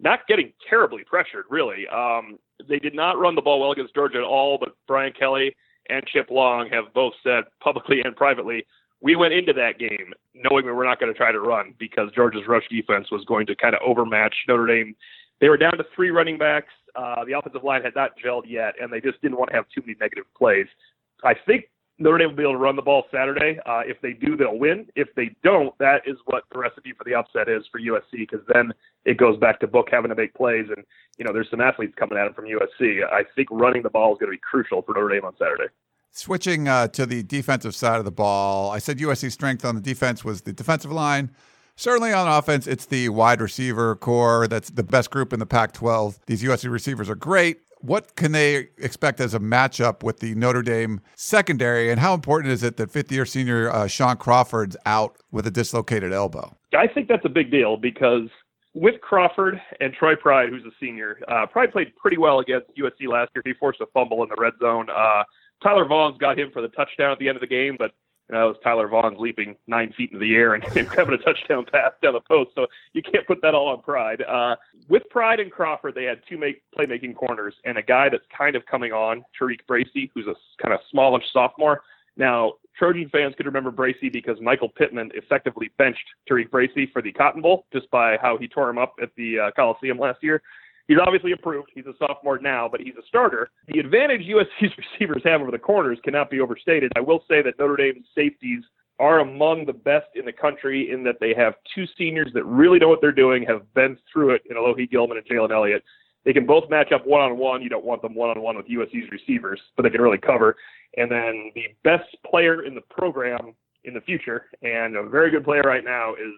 not getting terribly pressured. Really, um, they did not run the ball well against Georgia at all. But Brian Kelly and Chip Long have both said publicly and privately, we went into that game knowing we were not going to try to run because Georgia's rush defense was going to kind of overmatch Notre Dame. They were down to three running backs. Uh, the offensive line had not gelled yet, and they just didn't want to have too many negative plays. I think Notre Dame will be able to run the ball Saturday. Uh, if they do, they'll win. If they don't, that is what the recipe for the upset is for USC because then it goes back to Book having to make plays. And, you know, there's some athletes coming at him from USC. I think running the ball is going to be crucial for Notre Dame on Saturday. Switching uh, to the defensive side of the ball, I said USC's strength on the defense was the defensive line. Certainly on offense, it's the wide receiver core. That's the best group in the Pac 12. These USC receivers are great what can they expect as a matchup with the Notre Dame secondary, and how important is it that fifth-year senior uh, Shaun Crawford's out with a dislocated elbow? I think that's a big deal because with Crawford and Troy Pride, who's a senior, uh, Pride played pretty well against USC last year. He forced a fumble in the red zone. Uh, Tyler Vaughns got him for the touchdown at the end of the game, but it was Tyler Vaughns leaping nine feet into the air and, and grabbing a touchdown pass down the post. So you can't put that all on Pride. Uh, with Pride and Crawford, they had two make playmaking corners and a guy that's kind of coming on, TaRiq Bracy, who's a kind of smallish sophomore. Now, Trojan fans could remember Bracy because Michael Pittman effectively benched TaRiq Bracy for the Cotton Bowl just by how he tore him up at the uh, Coliseum last year. He's obviously improved. He's a sophomore now, but he's a starter. The advantage USC's receivers have over the corners cannot be overstated. I will say that Notre Dame's safeties are among the best in the country in that they have two seniors that really know what they're doing, have been through it in Alohi Gilman and Jalen Elliott. They can both match up one on one. You don't want them one on one with USC's receivers, but they can really cover. And then the best player in the program in the future, and a very good player right now, is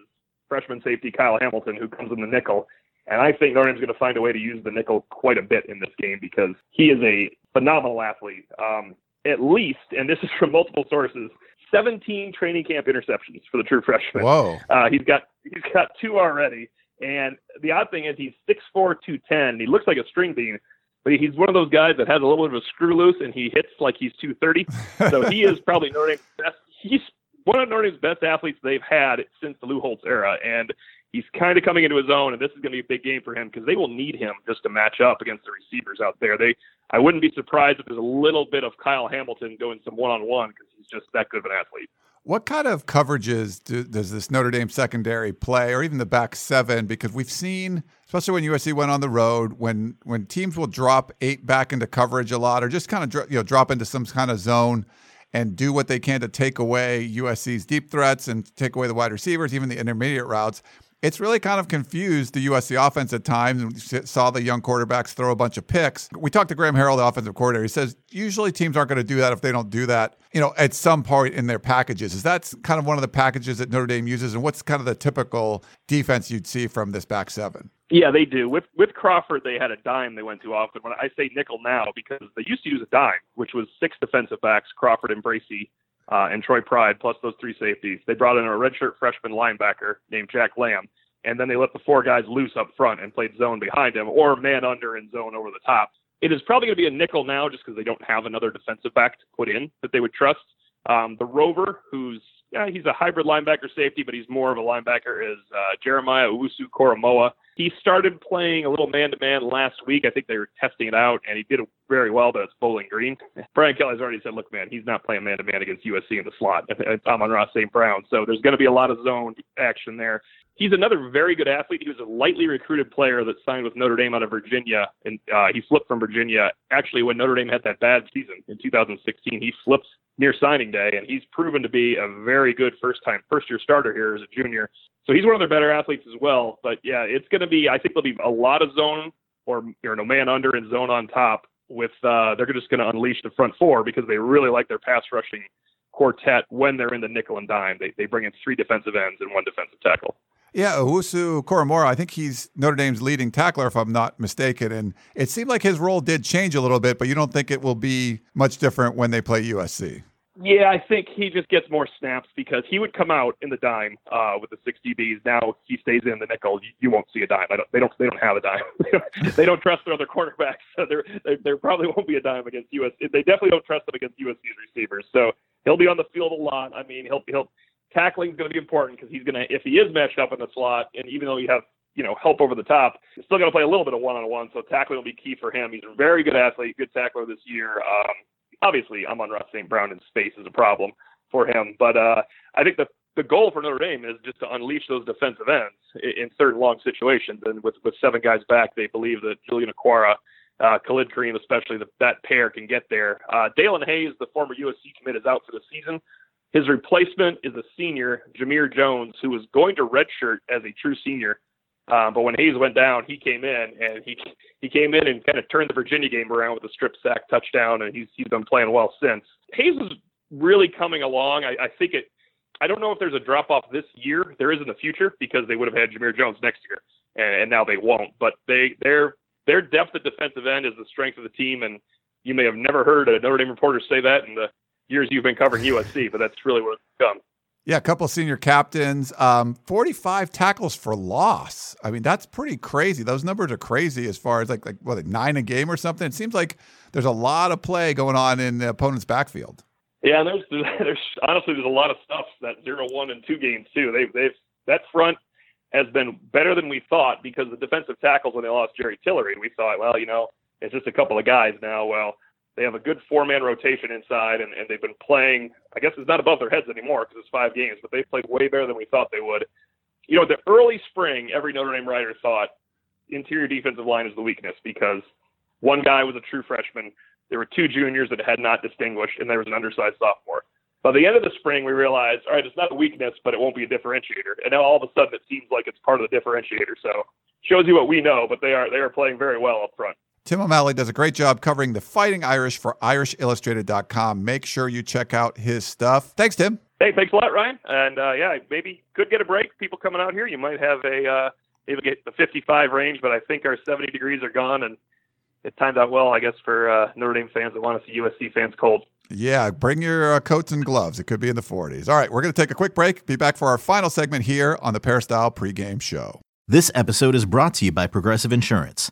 freshman safety Kyle Hamilton, who comes in the nickel. And I think Notre Dame's going to find a way to use the nickel quite a bit in this game because he is a phenomenal athlete. Um, at least, and this is from multiple sources, 17 training camp interceptions for the true freshman. Whoa! Uh, he's got he's got two already. And the odd thing is he's 6'4", 210. He looks like a string bean, but he's one of those guys that has a little bit of a screw loose and he hits like he's 230. So he is probably Notre Dame's best. He's one of Notre Dame's best athletes they've had since the Lou Holtz era. And he's kind of coming into his own, and this is going to be a big game for him because they will need him just to match up against the receivers out there. They, I wouldn't be surprised if there's a little bit of Kyle Hamilton going some one-on-one because he's just that good of an athlete. What kind of coverages do, does this Notre Dame secondary play, or even the back seven? Because we've seen, especially when USC went on the road, when when teams will drop eight back into coverage a lot, or just kind of you know drop into some kind of zone and do what they can to take away USC's deep threats and take away the wide receivers, even the intermediate routes it's really kind of confused the USC offense at times. And saw the young quarterbacks throw a bunch of picks. We talked to Graham Harrell, the offensive coordinator. He says usually teams aren't going to do that if they don't do that, you know, at some point in their packages. Is that kind of one of the packages that Notre Dame uses? And what's kind of the typical defense you'd see from this back seven? Yeah, they do. With with Crawford, they had a dime they went to often. When I say nickel now, because they used to use a dime, which was six defensive backs, Crawford and Bracy, uh, and Troy Pride, plus those three safeties. They brought in a redshirt freshman linebacker named Jack Lamb, and then they let the four guys loose up front and played zone behind him, or man under and zone over the top. It is probably going to be a nickel now, just because they don't have another defensive back to put in that they would trust. Um, the Rover, who's yeah, he's a hybrid linebacker safety, but he's more of a linebacker, is uh, Jeremiah Owusu Koramoah. He started playing a little man to man last week. I think they were testing it out, and he did very well, but it's Bowling Green. Brian Kelly's already said, look, man, he's not playing man to man against USC in the slot. Amon-Ra St. Brown. So there's going to be a lot of zone action there. He's another very good athlete. He was a lightly recruited player that signed with Notre Dame out of Virginia, and uh, he flipped from Virginia. Actually, when Notre Dame had that bad season in 2016, he flipped near signing day, and he's proven to be a very good first time, first year starter here as a junior. So he's one of their better athletes as well. But yeah, it's going to be. I think there'll be a lot of zone or you know man under and zone on top. With uh, they're just going to unleash the front four because they really like their pass rushing quartet when they're in the nickel and dime. They they bring in three defensive ends and one defensive tackle. Yeah, Owusu Koramoah, I think he's Notre Dame's leading tackler, if I'm not mistaken. And it seemed like his role did change a little bit, but you don't think it will be much different when they play USC. Yeah, I think he just gets more snaps because he would come out in the dime uh, with the six DBs. Now he stays in the nickel. You, you won't see a dime. Don't, they don't. They don't have a dime. they, don't, trust their other quarterbacks. So there, there, there probably won't be a dime against USC. They definitely don't trust them against USC's receivers. So he'll be on the field a lot. I mean, he'll he'll tackling is going to be important because he's going to if he is matched up in the slot, and even though you have you know help over the top, he's still going to play a little bit of one on one. So tackling will be key for him. He's a very good athlete, good tackler this year. Um, obviously, Amon-Ra St. Brown in space is a problem for him, but uh, I think the the goal for Notre Dame is just to unleash those defensive ends in, in certain long situations. And with with seven guys back, they believe that Julian Okwara. Uh, Khalid Kareem, especially the, that pair can get there. Uh, Daelin Hayes, the former USC commit, is out for the season. His replacement is a senior, Jamir Jones, who was going to redshirt as a true senior. Um, but when Hayes went down, he came in and he he came in and kind of turned the Virginia game around with a strip sack touchdown, and he's he's been playing well since. Hayes is really coming along. I, I think it. I don't know if there's a drop off this year. There is in the future because they would have had Jamir Jones next year, and, and now they won't. But they their their depth at defensive end is the strength of the team, and you may have never heard a Notre Dame reporter say that in the years you've been covering USC, but that's really what it's become. Yeah, a couple senior captains, um, 45 tackles for loss. I mean, that's pretty crazy. Those numbers are crazy as far as like like what, like nine a game or something. It seems like there's a lot of play going on in the opponent's backfield. Yeah, and there's there's honestly there's a lot of stuff that zero one and two games too. They've they've that front has been better than we thought because the defensive tackles when they lost Jerry Tillery, we thought, well, you know, it's just a couple of guys now. Well, they have a good four man rotation inside, and, and they've been playing. I guess it's not above their heads anymore because it's five games, but they've played way better than we thought they would. You know, the early spring, every Notre Dame writer thought interior defensive line is the weakness because one guy was a true freshman. There were two juniors that had not distinguished, and there was an undersized sophomore. By the end of the spring, we realized, all right, it's not a weakness, but it won't be a differentiator. And now all of a sudden, it seems like it's part of the differentiator. So shows you what we know, but they are they are playing very well up front. Tim O'Malley does a great job covering the Fighting Irish for IrishIllustrated.com. Make sure you check out his stuff. Thanks, Tim. Hey, thanks a lot, Ryan. And uh, yeah, maybe could get a break. People coming out here, you might have a uh, maybe get the 55 range, but I think our 70 degrees are gone, and it timed out well, I guess, for uh, Notre Dame fans that want to see USC fans cold. Yeah, bring your uh, coats and gloves. It could be in the 40s. All right, we're going to take a quick break. Be back for our final segment here on the Peristyle pregame show. This episode is brought to you by Progressive Insurance.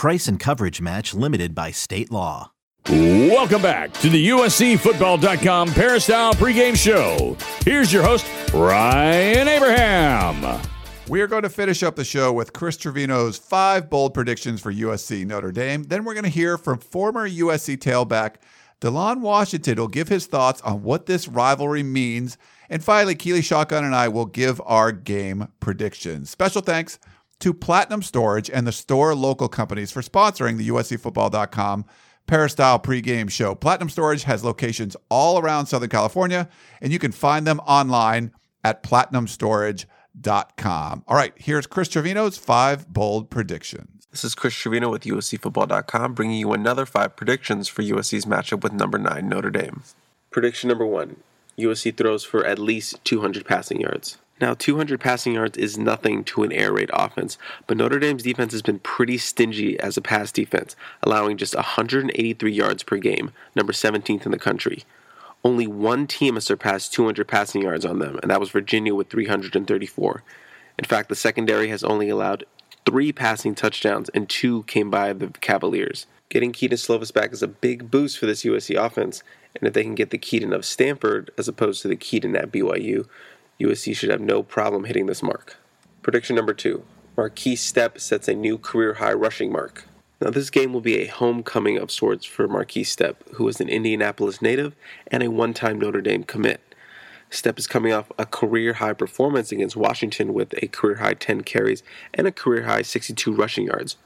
Price and coverage match limited by state law. Welcome back to the USCFootball.com Peristyle pregame show. Here's your host, Ryan Abraham. We are going to finish up the show with Chris Trevino's five bold predictions for USC Notre Dame. Then we're going to hear from former USC tailback Delon Washington who will give his thoughts on what this rivalry means. And finally, Keely Shotgun and I will give our game predictions. Special thanks to Platinum Storage and the store local companies for sponsoring the USCFootball.com Peristyle pregame show. Platinum Storage has locations all around Southern California, and you can find them online at platinumstorage.com. All right, here's Chris Trevino's five bold predictions. This is Chris Trevino with USCFootball.com bringing you another five predictions for USC's matchup with number nine Notre Dame. Prediction number one USC throws for at least 200 passing yards. Now, 200 passing yards is nothing to an air raid offense, but Notre Dame's defense has been pretty stingy as a pass defense, allowing just 183 yards per game, number 17th in the country. Only one team has surpassed 200 passing yards on them, and that was Virginia with 334. In fact, the secondary has only allowed three passing touchdowns, and two came by the Cavaliers. Getting Kedon Slovis back is a big boost for this USC offense, and if they can get the Kedon of Stanford as opposed to the Kedon at BYU, USC should have no problem hitting this mark. Prediction number two Markese Stepp sets a new career high rushing mark. Now, this game will be a homecoming of sorts for Markese Stepp, who is an Indianapolis native and a one time Notre Dame commit. Stepp is coming off a career high performance against Washington with a career high 10 carries and a career high 62 rushing yards.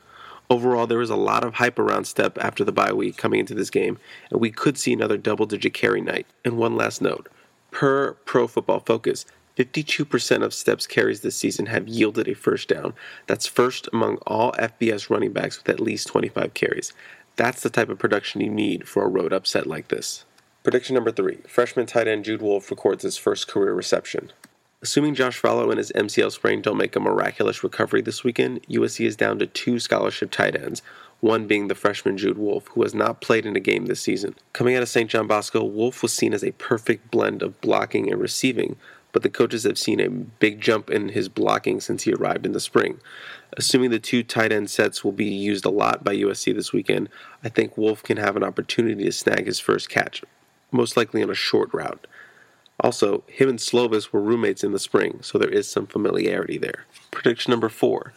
Overall, there was a lot of hype around Stepp after the bye week coming into this game, and we could see another double digit carry night. And one last note per Pro Football Focus, 52% of Stepp's carries this season have yielded a first down. That's first among all FBS running backs with at least 25 carries. That's the type of production you need for a road upset like this. Prediction number three freshman tight end Jude Wolf records his first career reception. Assuming Josh Falo and his MCL sprain don't make a miraculous recovery this weekend, USC is down to two scholarship tight ends, one being the freshman Jude Wolf, who has not played in a game this season. Coming out of St. John Bosco, Wolf was seen as a perfect blend of blocking and receiving, but the coaches have seen a big jump in his blocking since he arrived in the spring. Assuming the two tight end sets will be used a lot by USC this weekend, I think Wolf can have an opportunity to snag his first catch most likely on a short route. Also, him and Slovis were roommates in the spring, so there is some familiarity there. Prediction number four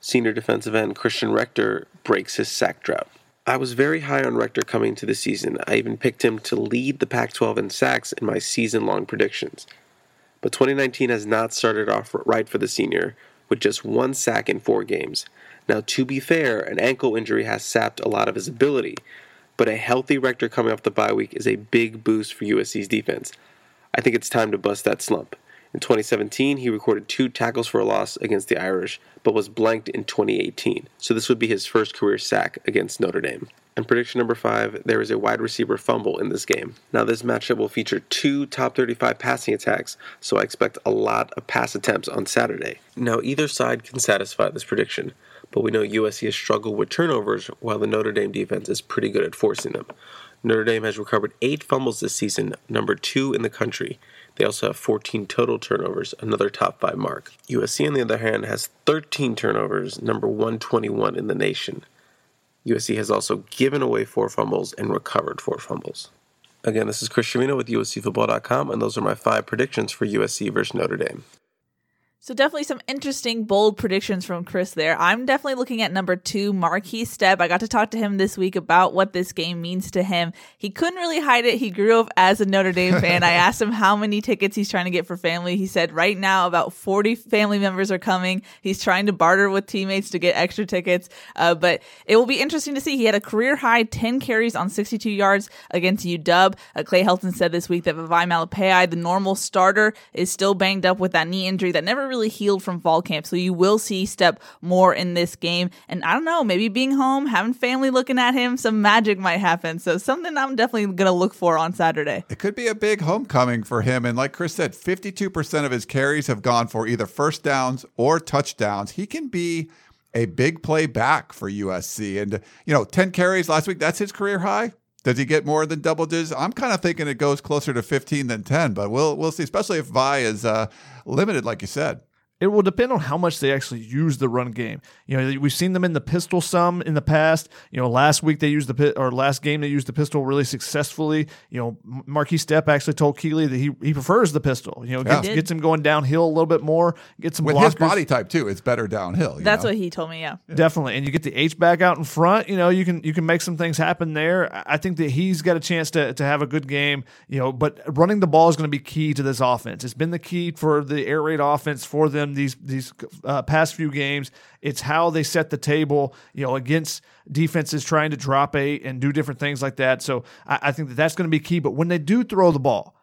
Senior defensive end Christian Rector breaks his sack drought. I was very high on Rector coming into the season. I even picked him to lead the Pac 12 in sacks in my season long predictions. But 2019 has not started off right for the senior, with just one sack in four games. Now, to be fair, an ankle injury has sapped a lot of his ability, but a healthy Rector coming off the bye week is a big boost for USC's defense. I think it's time to bust that slump. In 2017, he recorded two tackles for a loss against the Irish, but was blanked in 2018. So this would be his first career sack against Notre Dame. And prediction number five there is a wide receiver fumble in this game. Now, this matchup will feature two top 35 passing attacks, so I expect a lot of pass attempts on Saturday. Now, either side can satisfy this prediction but we know USC has struggled with turnovers while the Notre Dame defense is pretty good at forcing them. Notre Dame has recovered eight fumbles this season, number two in the country. They also have 14 total turnovers, another top five mark. USC, on the other hand, has 13 turnovers, number 121 in the nation. USC has also given away four fumbles and recovered four fumbles. Again, this is Chris Trevino with USCFootball.com, and those are my five predictions for USC versus Notre Dame. So definitely some interesting bold predictions from Chris there. I'm definitely looking at number two, Markese Stepp. I got to talk to him this week about what this game means to him. He couldn't really hide it. He grew up as a Notre Dame fan. I asked him how many tickets he's trying to get for family. He said right now about 40 family members are coming. He's trying to barter with teammates to get extra tickets. Uh, but it will be interesting to see. He had a career high 10 carries on 62 yards against UW. Uh, Clay Helton said this week that Vavae Malepeai, the normal starter, is still banged up with that knee injury that never really healed from fall camp. So you will see Stepp more in this game. And I don't know, maybe being home, having family looking at him, some magic might happen. So something I'm definitely going to look for on Saturday. It could be a big homecoming for him. And like Chris said, 52% of his carries have gone for either first downs or touchdowns. He can be a big play back for USC. And, you know, 10 carries last week, that's his career high. Does he get more than double digits? I'm kind of thinking it goes closer to 15 than 10, but we'll we'll see. Especially if Vi is uh, limited, like you said. It will depend on how much they actually use the run game. You know, we've seen them in the pistol some in the past. You know, last week they used the pit or last game they used the pistol really successfully. You know, Markese Stepp actually told Keely that he, he prefers the pistol. You know, gets, yeah. gets him going downhill a little bit more. Gets some with blockers. his body type too. It's better downhill. That's know? what he told me. Yeah, definitely. And you get the H back out in front. You know, you can you can make some things happen there. I think that he's got a chance to to have a good game. You know, but running the ball is going to be key to this offense. It's been the key for the air raid offense for them these these uh, past few games. It's how they set the table, you know, against defenses trying to drop eight and do different things like that. So I, I think that that's going to be key. But when they do throw the ball,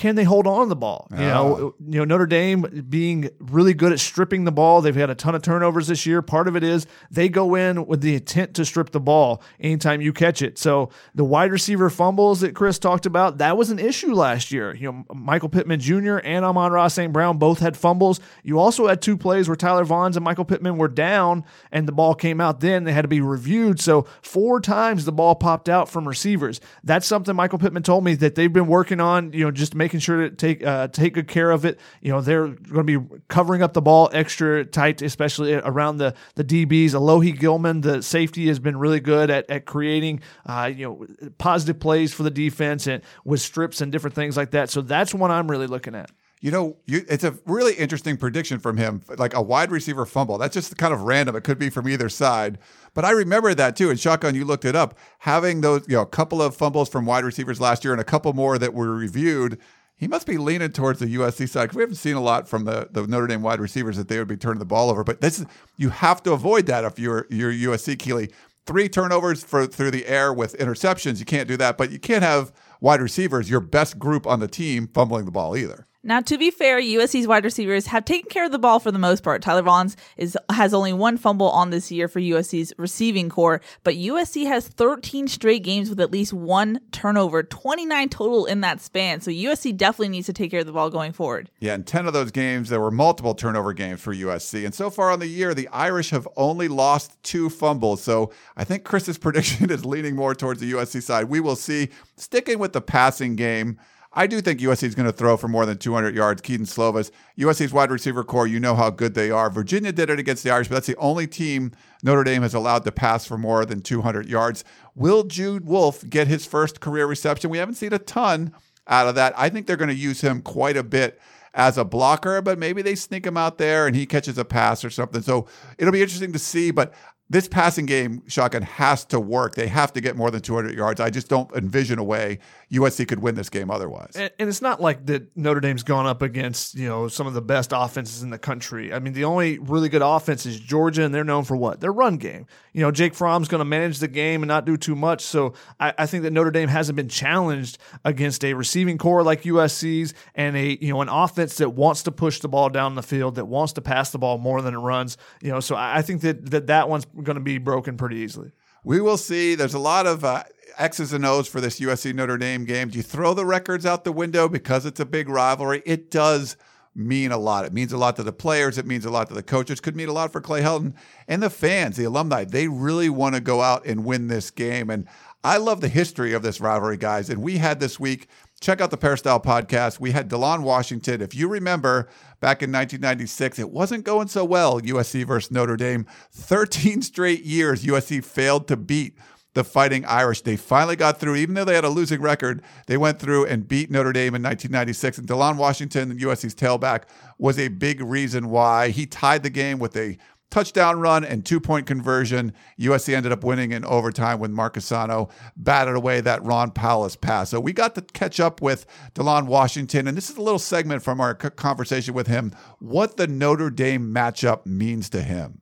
can they hold on to the ball? You know, you know Notre Dame being really good at stripping the ball. They've had a ton of turnovers this year. Part of it is they go in with the intent to strip the ball anytime you catch it. So the wide receiver fumbles that Chris talked about, that was an issue last year. You know, Michael Pittman Jr. and Amon-Ra St. Brown both had fumbles. You also had two plays where Tyler Vaughns and Michael Pittman were down and the ball came out then. They had to be reviewed. So four times the ball popped out from receivers. That's something Michael Pittman told me that they've been working on, you know, just making making sure to take uh, take good care of it. You know, they're going to be covering up the ball extra tight, especially around the the DBs. Alohi Gilman, the safety, has been really good at at creating uh, you know positive plays for the defense and with strips and different things like that. So that's one I'm really looking at. You know, you, it's a really interesting prediction from him, like a wide receiver fumble. That's just kind of random. It could be from either side. But I remember that too. And Shotgun, you looked it up. Having those, you know, a couple of fumbles from wide receivers last year and a couple more that were reviewed, he must be leaning towards the USC side because we haven't seen a lot from the, the Notre Dame wide receivers that they would be turning the ball over. But this is, you have to avoid that if you're you're USC Keely. Three turnovers for through the air with interceptions. You can't do that, but you can't have wide receivers, your best group on the team, fumbling the ball either. Now, to be fair, USC's wide receivers have taken care of the ball for the most part. Tyler Vaughns is has only one fumble on this year for USC's receiving core, but USC has 13 straight games with at least one turnover, 29 total in that span. So USC definitely needs to take care of the ball going forward. Yeah, in 10 of those games, there were multiple turnover games for USC. And so far on the year, the Irish have only lost two fumbles. So I think Chris's prediction is leaning more towards the USC side. We will see. Sticking with the passing game. I do think USC is going to throw for more than 200 yards. Kedon Slovis, USC's wide receiver core, you know how good they are. Virginia did it against the Irish, but that's the only team Notre Dame has allowed to pass for more than 200 yards. Will Jude Wolf get his first career reception? We haven't seen a ton out of that. I think they're going to use him quite a bit as a blocker, but maybe they sneak him out there and he catches a pass or something. So it'll be interesting to see. But this passing game, Shotgun, has to work. They have to get more than 200 yards. I just don't envision a way USC could win this game otherwise. And, and, it's not like that Notre Dame's gone up against, you know, some of the best offenses in the country. I mean, the only really good offense is Georgia, and they're known for what? Their run game. You know, Jake Fromm's going to manage the game and not do too much. So I, I, think that Notre Dame hasn't been challenged against a receiving core like USC's and a, you know, an offense that wants to push the ball down the field, that wants to pass the ball more than it runs. You know, so I, I think that, that that one's going to be broken pretty easily. We will see. There's a lot of uh, X's and O's for this USC Notre Dame game. Do you throw the records out the window because it's a big rivalry? It does mean a lot. It means a lot to the players. It means a lot to the coaches. Could mean a lot for Clay Helton and the fans, the alumni. They really want to go out and win this game. And I love the history of this rivalry, guys. And we had this week check out the Peristyle podcast. We had Delon Washington. If you remember back in 1996, it wasn't going so well, USC versus Notre Dame. 13 straight years, USC failed to beat the Fighting Irish. They finally got through, even though they had a losing record. They went through and beat Notre Dame in 1996. And Delon Washington, USC's tailback, was a big reason why he tied the game with a touchdown run and two point conversion. USC ended up winning in overtime when Marchesano batted away that Ron Powlus pass. So we got to catch up with Delon Washington, and this is a little segment from our conversation with him what the Notre Dame matchup means to him.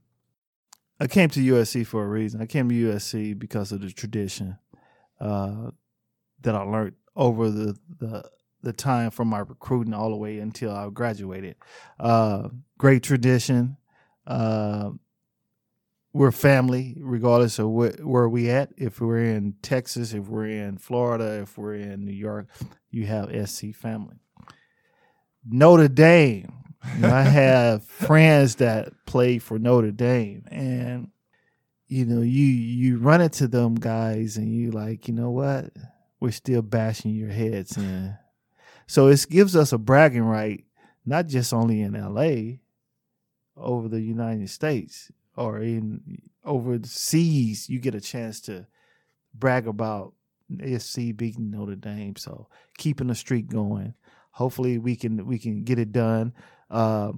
I came to USC for a reason. I came to USC because of the tradition uh, that I learned over the, the the time from my recruiting all the way until I graduated. Uh, great tradition. Uh, we're family, regardless of wh- where we at. If we're in Texas, if we're in Florida, if we're in New York, you have SC family. Notre Dame. I have friends that play for Notre Dame, and you know, you you run into them guys, and you like, you know what? We're still bashing your heads in. So it gives us a bragging right, not just only in LA, over the United States or in overseas, you get a chance to brag about SC beating Notre Dame. So keeping the streak going. Hopefully we can we can get it done. Uh,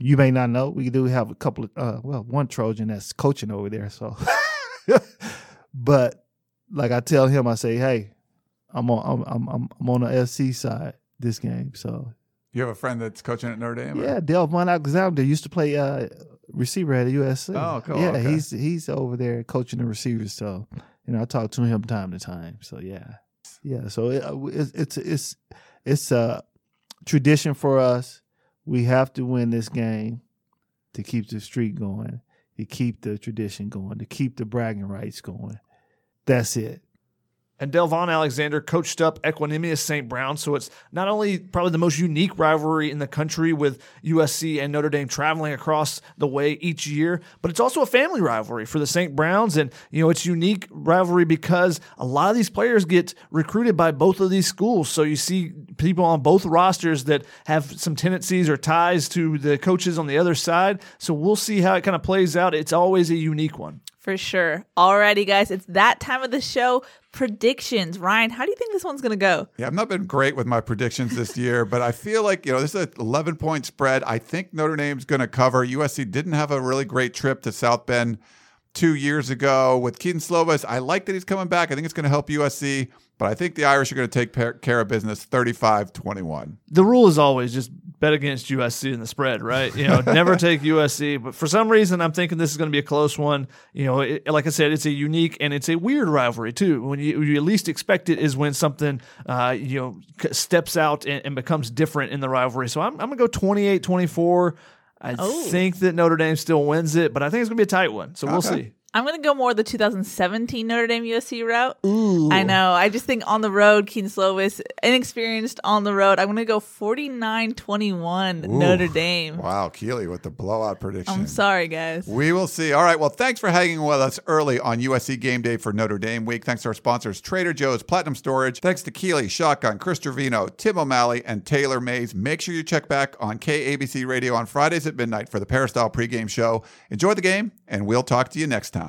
you may not know we do have a couple of uh, well one Trojan that's coaching over there. So, but like I tell him, I say, hey, I'm on I'm I'm I'm on the SC side this game. So you have a friend that's coaching at Notre Dame? Or? Yeah, DelVaughn Alexander used to play uh, receiver at USC. Oh, cool. Yeah, okay. he's he's over there coaching the receivers. So you know, I talk to him time to time. So yeah, yeah. So it, uh, it's it's it's it's a tradition for us. We have to win this game to keep the streak going, to keep the tradition going, to keep the bragging rights going. That's it. And DelVaughn Alexander coached up Equanimeous St. Brown. So it's not only probably the most unique rivalry in the country with USC and Notre Dame traveling across the way each year, but it's also a family rivalry for the St. Browns. And, you know, it's unique rivalry because a lot of these players get recruited by both of these schools. So you see people on both rosters that have some tendencies or ties to the coaches on the other side. So we'll see how it kind of plays out. It's always a unique one. For sure. Alrighty, guys, it's that time of the show. Predictions. Ryan, how do you think this one's going to go? Yeah, I've not been great with my predictions this year, but I feel like, you know, this is an 11 point spread. I think Notre Dame's going to cover. USC didn't have a really great trip to South Bend two years ago with Kedon Slovis. I like that he's coming back. I think it's going to help USC, but I think the Irish are going to take care of business 35 21. The rule is always just bet against USC in the spread, right? You know, never take USC. But for some reason, I'm thinking this is going to be a close one. You know, it, like I said, it's a unique and it's a weird rivalry too. When you, you least expect it is when something, uh, you know, steps out and, and, becomes different in the rivalry. So I'm, I'm going to go 28 24. I oh. think that Notre Dame still wins it, but I think it's going to be a tight one. So we'll see. I'm going to go more the 2017 Notre Dame USC route. Ooh. I know. I just think on the road, Kedon Slovis, inexperienced on the road. I'm going to go 49 21 Notre Dame. Wow, Keely with the blowout prediction. I'm sorry, guys. We will see. All right. Well, thanks for hanging with us early on USC Game Day for Notre Dame Week. Thanks to our sponsors, Trader Joe's, Platinum Storage. Thanks to Keely, Shotgun, Chris Trevino, Tim O'Malley, and Taylor Mays. Make sure you check back on KABC Radio on Fridays at midnight for the Peristyle pregame show. Enjoy the game, and we'll talk to you next time.